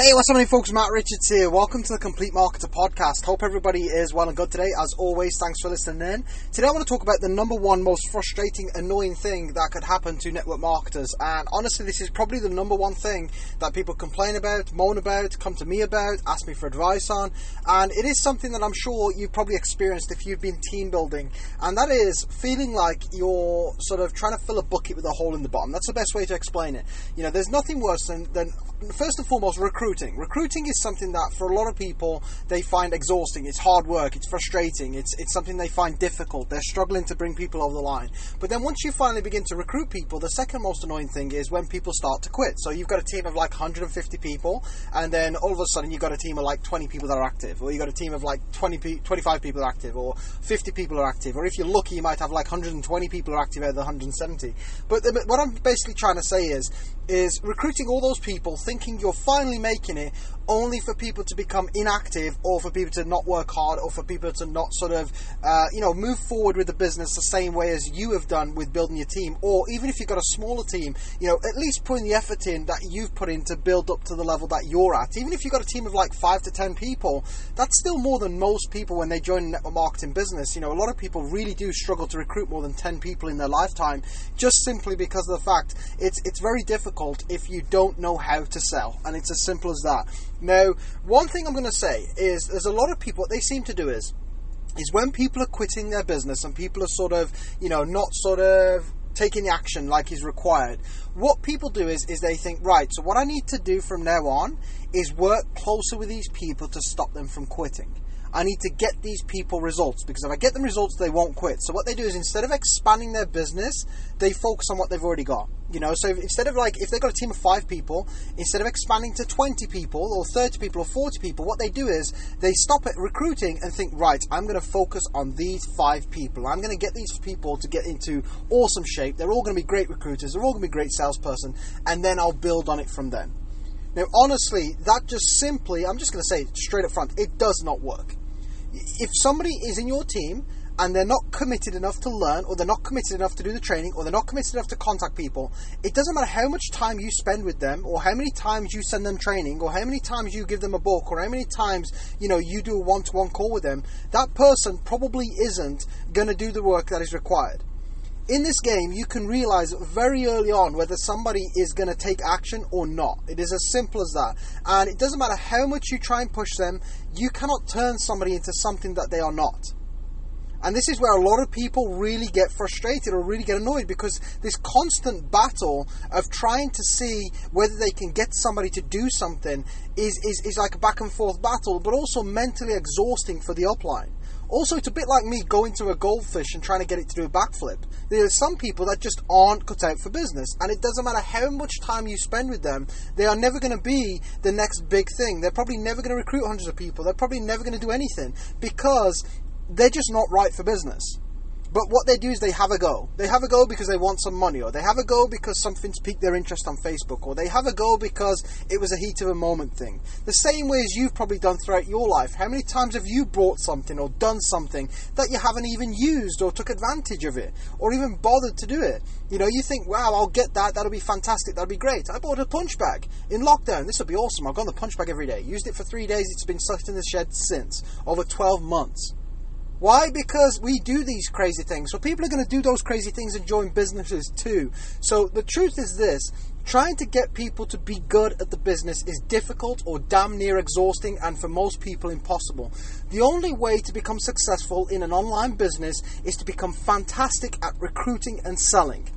Hey, what's my folks? Matt Richards here. Welcome to the Complete Marketer podcast. Hope everybody is well and good today. As always, thanks for listening in. Today, I want to talk about the number one most frustrating, annoying thing that could happen to network marketers. And honestly, this is probably the number one thing that people complain about, moan about, come to me about, ask me for advice on. And it is something that I'm sure you've probably experienced if you've been team building. And that is feeling like you're sort of trying to fill a bucket with a hole in the bottom. That's the best way to explain it. You know, there's nothing worse than, than first and foremost, recruiting. Recruiting is something that for a lot of people they find exhausting. It's hard work. It's frustrating. It's it's something they find difficult. They're struggling to bring people over the line. But then once you finally begin to recruit people, the second most annoying thing is when people start to quit. So you've got a team of like 150 people, and then all of a sudden you've got a team of like 20 people that are active, or you've got a team of like 20, 25 people active, or 50 people are active, or if you're lucky, you might have like 120 people are active out of the 170. But the, what I'm basically trying to say is is recruiting all those people thinking you're finally making it only for people to become inactive or for people to not work hard or for people to not sort of uh, you know move forward with the business the same way as you have done with building your team. Or even if you've got a smaller team you know at least putting the effort in that you've put in to build up to the level that you're at. Even if you've got a team of like five to ten people that's still more than most people when they join a network marketing business. You know a lot of people really do struggle to recruit more than 10 people in their lifetime just simply because of the fact it's it's very difficult if you don't know how to sell. And it's as simple as that now, one thing I'm going to say is there's a lot of people, what they seem to do is, is when people are quitting their business and people are sort of, you know, not sort of taking the action like is required. What people do is is they think, right, so what I need to do from now on is work closer with these people to stop them from quitting. I need to get these people results because if I get them results, they won't quit. So what they do is instead of expanding their business, they focus on what they've already got. You know, so instead of like if they've got a team of five people, instead of expanding to twenty people or thirty people or forty people, what they do is they stop at recruiting and think, right, I'm going to focus on these five people. I'm going to get these people to get into awesome shape. They're all going to be great recruiters. They're all going to be great salesperson, and then I'll build on it from then. Now, honestly, that just simply, I'm just going to say straight up front, it does not work if somebody is in your team and they're not committed enough to learn, or they're not committed enough to do the training, or they're not committed enough to contact people, it doesn't matter how much time you spend with them, or how many times you send them training, or how many times you give them a book, or how many times you know you do a one-to-one call with them. That person probably isn't going to do the work that is required in this game, you can realize very early on whether somebody is going to take action or not. It is as simple as that. And it doesn't matter how much you try and push them, you cannot turn somebody into something that they are not. And this is where a lot of people really get frustrated or really get annoyed because this constant battle of trying to see whether they can get somebody to do something is, is, is like a back and forth battle, but also mentally exhausting for the upline. Also, it's a bit like me going to a goldfish and trying to get it to do a backflip. There are some people that just aren't cut out for business, and it doesn't matter how much time you spend with them, they are never going to be the next big thing. They're probably never going to recruit hundreds of people. They're probably never going to do anything because they're just not right for business. But what they do is they have a go. They have a go because they want some money, or they have a go because something's piqued their interest on Facebook, or they have a go because it was a heat of a moment thing. The same way as you've probably done throughout your life. How many times have you bought something or done something that you haven't even used or took advantage of it, or even bothered to do it? You know, you think, wow, I'll get that, that'll be fantastic, that'll be great. I bought a punch bag in lockdown, this will be awesome. I've gone the punch bag every day. Used it for three days, it's been stuck in the shed since, over 12 months. Why? Because we do these crazy things. So people are going to do those crazy things and join businesses too. So the truth is this trying to get people to be good at the business is difficult or damn near exhausting and for most people impossible. The only way to become successful in an online business is to become fantastic at recruiting and selling.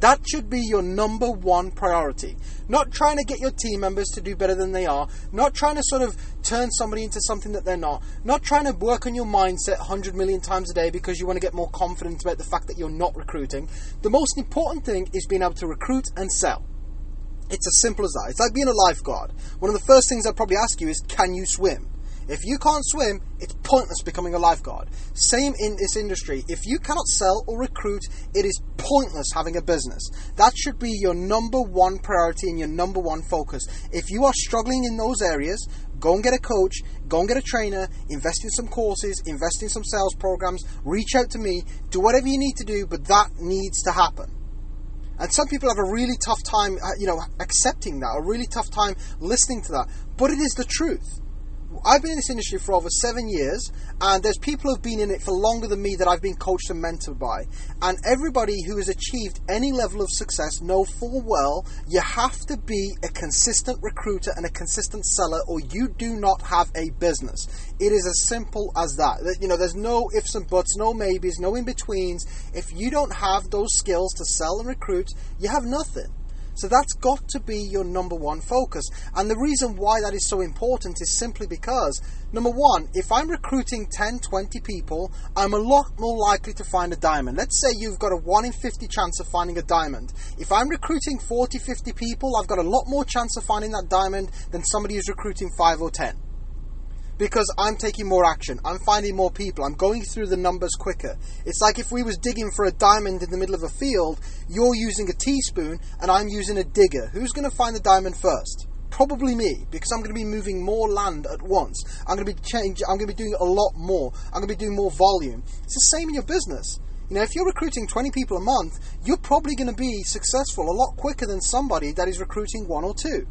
That should be your number one priority. Not trying to get your team members to do better than they are, not trying to sort of turn somebody into something that they're not, not trying to work on your mindset 100 million times a day because you want to get more confident about the fact that you're not recruiting. The most important thing is being able to recruit and sell. It's as simple as that. It's like being a lifeguard. One of the first things I'd probably ask you is, can you swim? If you can't swim, it's pointless becoming a lifeguard. Same in this industry. If you cannot sell or recruit, it is pointless having a business. That should be your number one priority and your number one focus. If you are struggling in those areas, go and get a coach, go and get a trainer, invest in some courses, invest in some sales programs, reach out to me, do whatever you need to do, but that needs to happen. And some people have a really tough time, uh, you know, accepting that, a really tough time listening to that. But it is the truth. I've been in this industry for over seven years, and there's people who've been in it for longer than me that I've been coached and mentored by. And everybody who has achieved any level of success know full well you have to be a consistent recruiter and a consistent seller, or you do not have a business. It is as simple as that. You know, there's no ifs and buts, no maybes, no in betweens. If you don't have those skills to sell and recruit, you have nothing. So that's got to be your number one focus. And the reason why that is so important is simply because, number one, if I'm recruiting 10, 20 people, I'm a lot more likely to find a diamond. Let's say you've got a 1 in 50 chance of finding a diamond. If I'm recruiting 40, 50 people, I've got a lot more chance of finding that diamond than somebody who's recruiting 5 or 10 because I'm taking more action. I'm finding more people. I'm going through the numbers quicker. It's like if we was digging for a diamond in the middle of a field, you're using a teaspoon and I'm using a digger. Who's going to find the diamond first? Probably me, because I'm going to be moving more land at once. I'm going to be change. I'm going to be doing a lot more. I'm going to be doing more volume. It's the same in your business. You know, if you're recruiting 20 people a month, you're probably going to be successful a lot quicker than somebody that is recruiting one or two.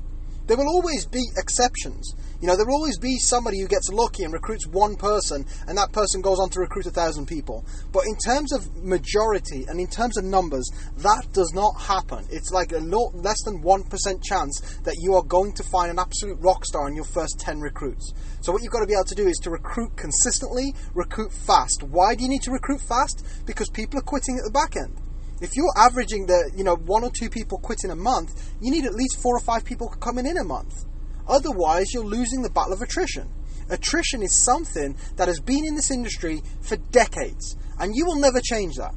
There will always be exceptions. You know, there will always be somebody who gets lucky and recruits one person, and that person goes on to recruit a thousand people. But in terms of majority and in terms of numbers, that does not happen. It's like a less than 1% chance that you are going to find an absolute rock star in your first 10 recruits. So, what you've got to be able to do is to recruit consistently, recruit fast. Why do you need to recruit fast? Because people are quitting at the back end. If you're averaging the, you know, one or two people quitting a month, you need at least four or five people coming in a month. Otherwise, you're losing the battle of attrition. Attrition is something that has been in this industry for decades, and you will never change that.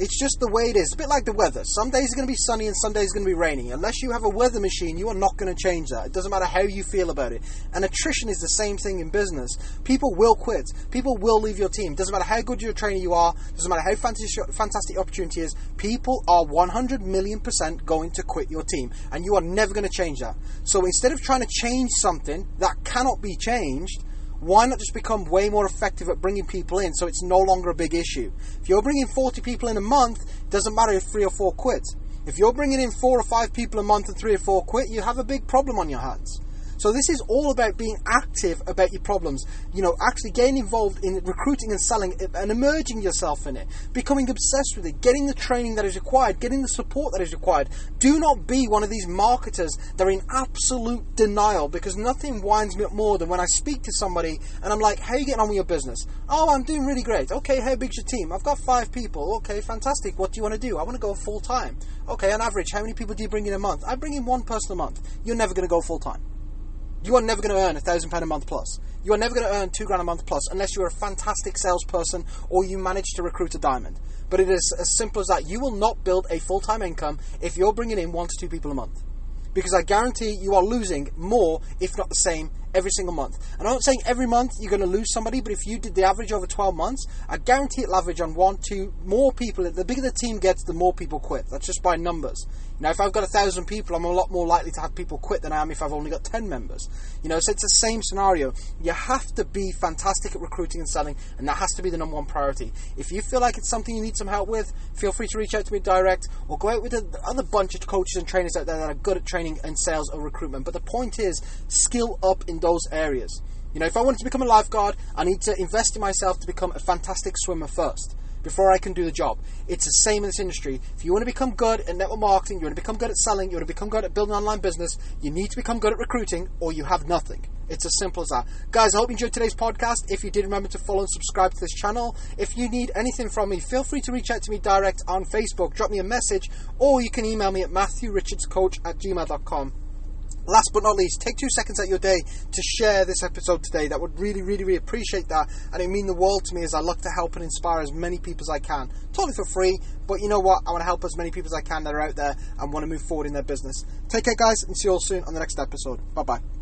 It's just the way it is. A bit like the weather. Some days are going to be sunny and some days are going to be rainy. Unless you have a weather machine, you are not going to change that. It doesn't matter how you feel about it. And attrition is the same thing in business. People will quit. People will leave your team. Doesn't matter how good your trainer you are. Doesn't matter how fantastic, fantastic opportunity is. People are 100 million percent going to quit your team. And you are never going to change that. So instead of trying to change something that cannot be changed, why not just become way more effective at bringing people in so it's no longer a big issue? If you're bringing 40 people in a month, it doesn't matter if three or four quit. If you're bringing in four or five people a month and three or four quit, you have a big problem on your hands. So this is all about being active about your problems. You know, actually getting involved in recruiting and selling and emerging yourself in it, becoming obsessed with it, getting the training that is required, getting the support that is required. Do not be one of these marketers that are in absolute denial because nothing winds me up more than when I speak to somebody and I'm like, "How are you getting on with your business?" "Oh, I'm doing really great." "Okay, how big's your team?" "I've got five people." "Okay, fantastic. What do you want to do?" "I want to go full time." "Okay, on average, how many people do you bring in a month?" "I bring in one person a month." You're never going to go full time. You are never going to earn a thousand pound a month plus. You are never going to earn two grand a month plus unless you're a fantastic salesperson or you manage to recruit a diamond. But it is as simple as that. You will not build a full time income if you're bringing in one to two people a month. Because I guarantee you are losing more, if not the same, every single month. And I'm not saying every month you're going to lose somebody, but if you did the average over 12 months, I guarantee it'll average on one, two, more people. The bigger the team gets, the more people quit. That's just by numbers. Now, if I've got a thousand people, I'm a lot more likely to have people quit than I am if I've only got 10 members. You know, so it's the same scenario. You have to be fantastic at recruiting and selling, and that has to be the number one priority. If you feel like it's something you need some help with, feel free to reach out to me direct or go out with the other bunch of coaches and trainers out there that are good at training and sales or recruitment. But the point is, skill up in those areas. You know, if I wanted to become a lifeguard, I need to invest in myself to become a fantastic swimmer first before I can do the job. It's the same in this industry. If you want to become good at network marketing, you want to become good at selling, you want to become good at building an online business, you need to become good at recruiting or you have nothing. It's as simple as that. Guys, I hope you enjoyed today's podcast. If you did, remember to follow and subscribe to this channel. If you need anything from me, feel free to reach out to me direct on Facebook, drop me a message, or you can email me at matthewrichardscoach at gmail.com. Last but not least, take two seconds out of your day to share this episode today. That would really, really, really appreciate that. And it mean the world to me as I look to help and inspire as many people as I can. Totally for free, but you know what? I want to help as many people as I can that are out there and want to move forward in their business. Take care, guys, and see you all soon on the next episode. Bye bye.